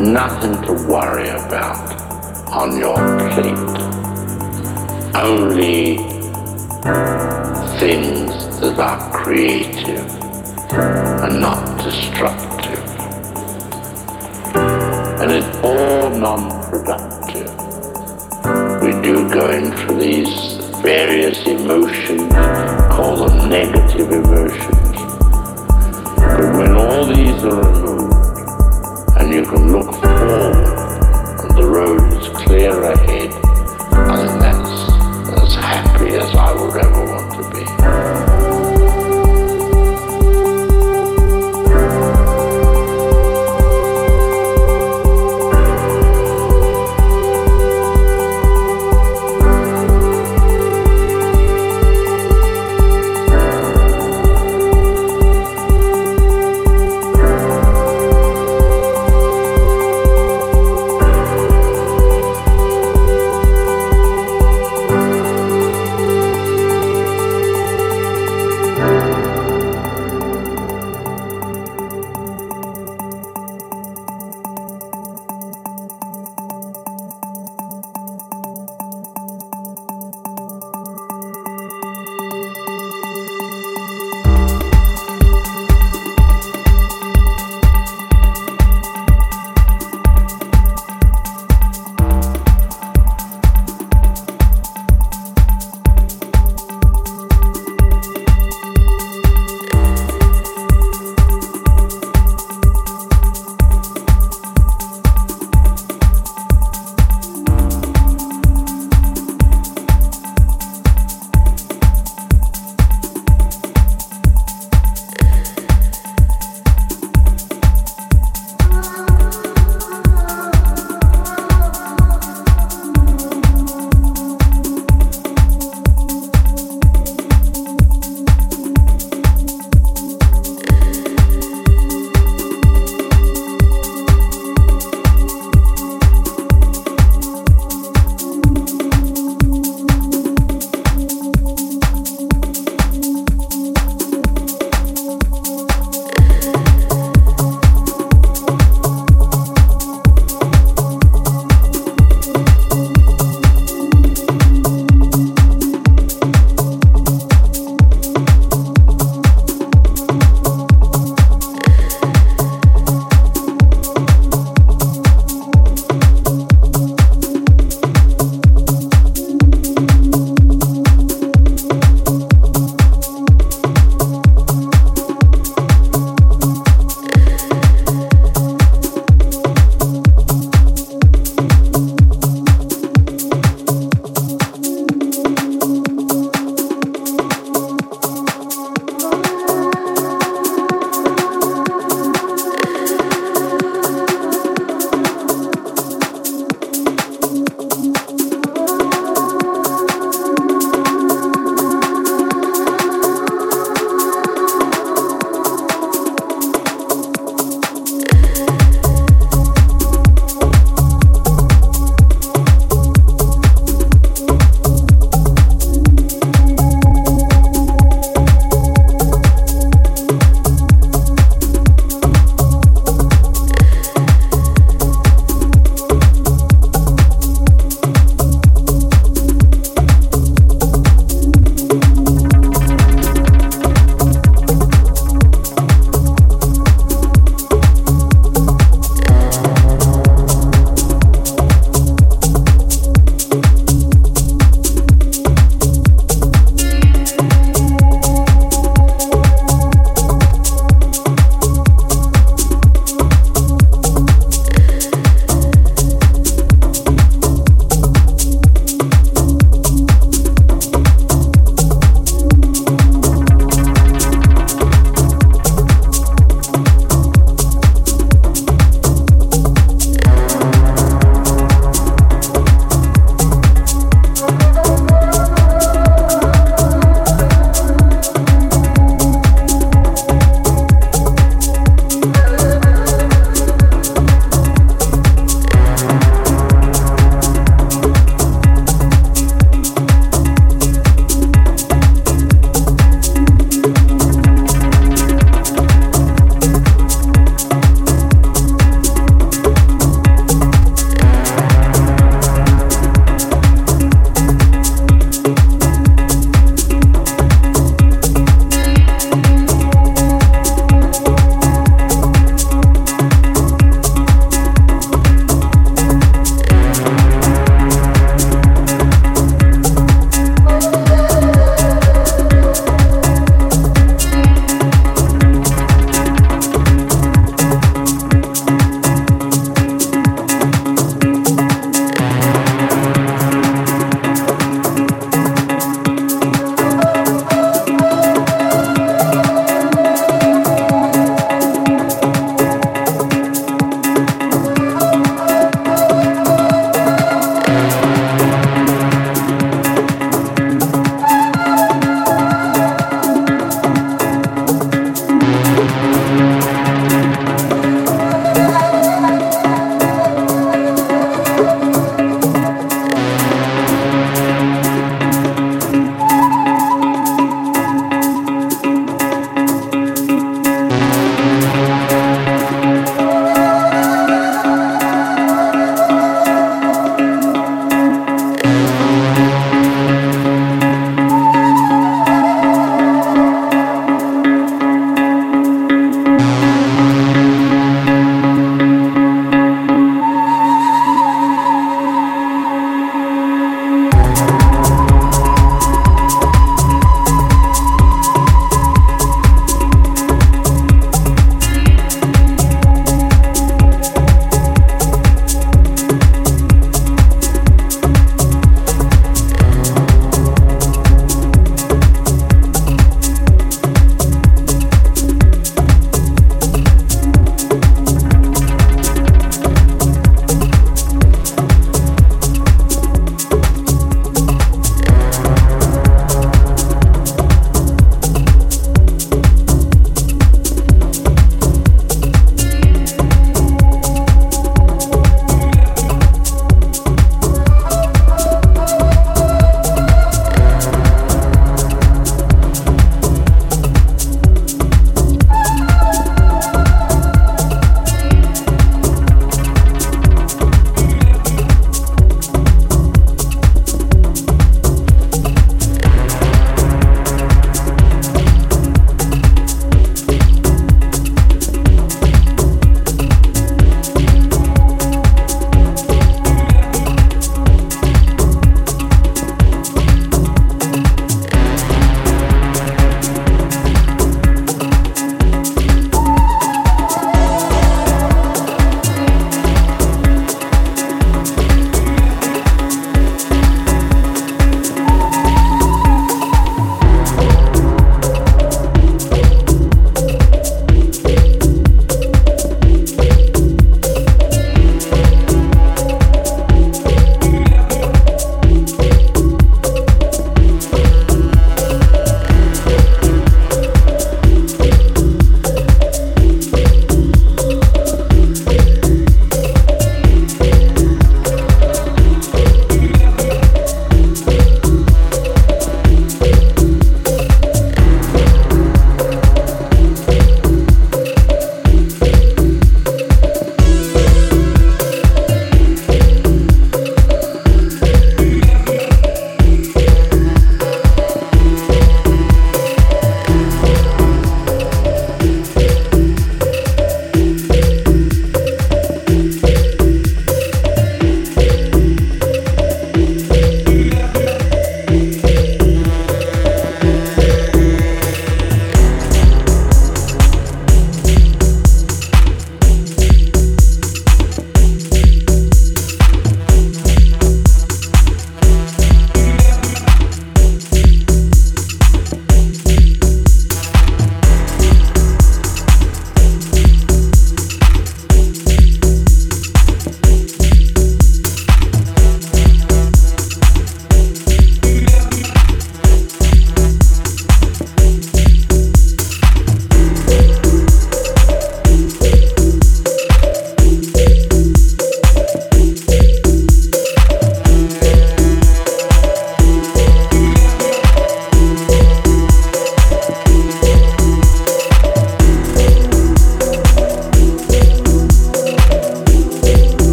Nothing to worry about on your plate. Only things that are creative and not destructive. And it's all non-productive. We do go into these various emotions, call them negative emotions. But when all these are removed you can look forward and the road is clear ahead, I think that's as happy as I would ever want to be.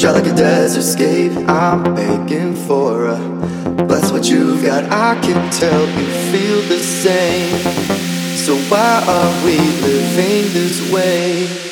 Dry like a desert scape. I'm begging for a bless what you've got. I can tell you feel the same. So why are we living this way?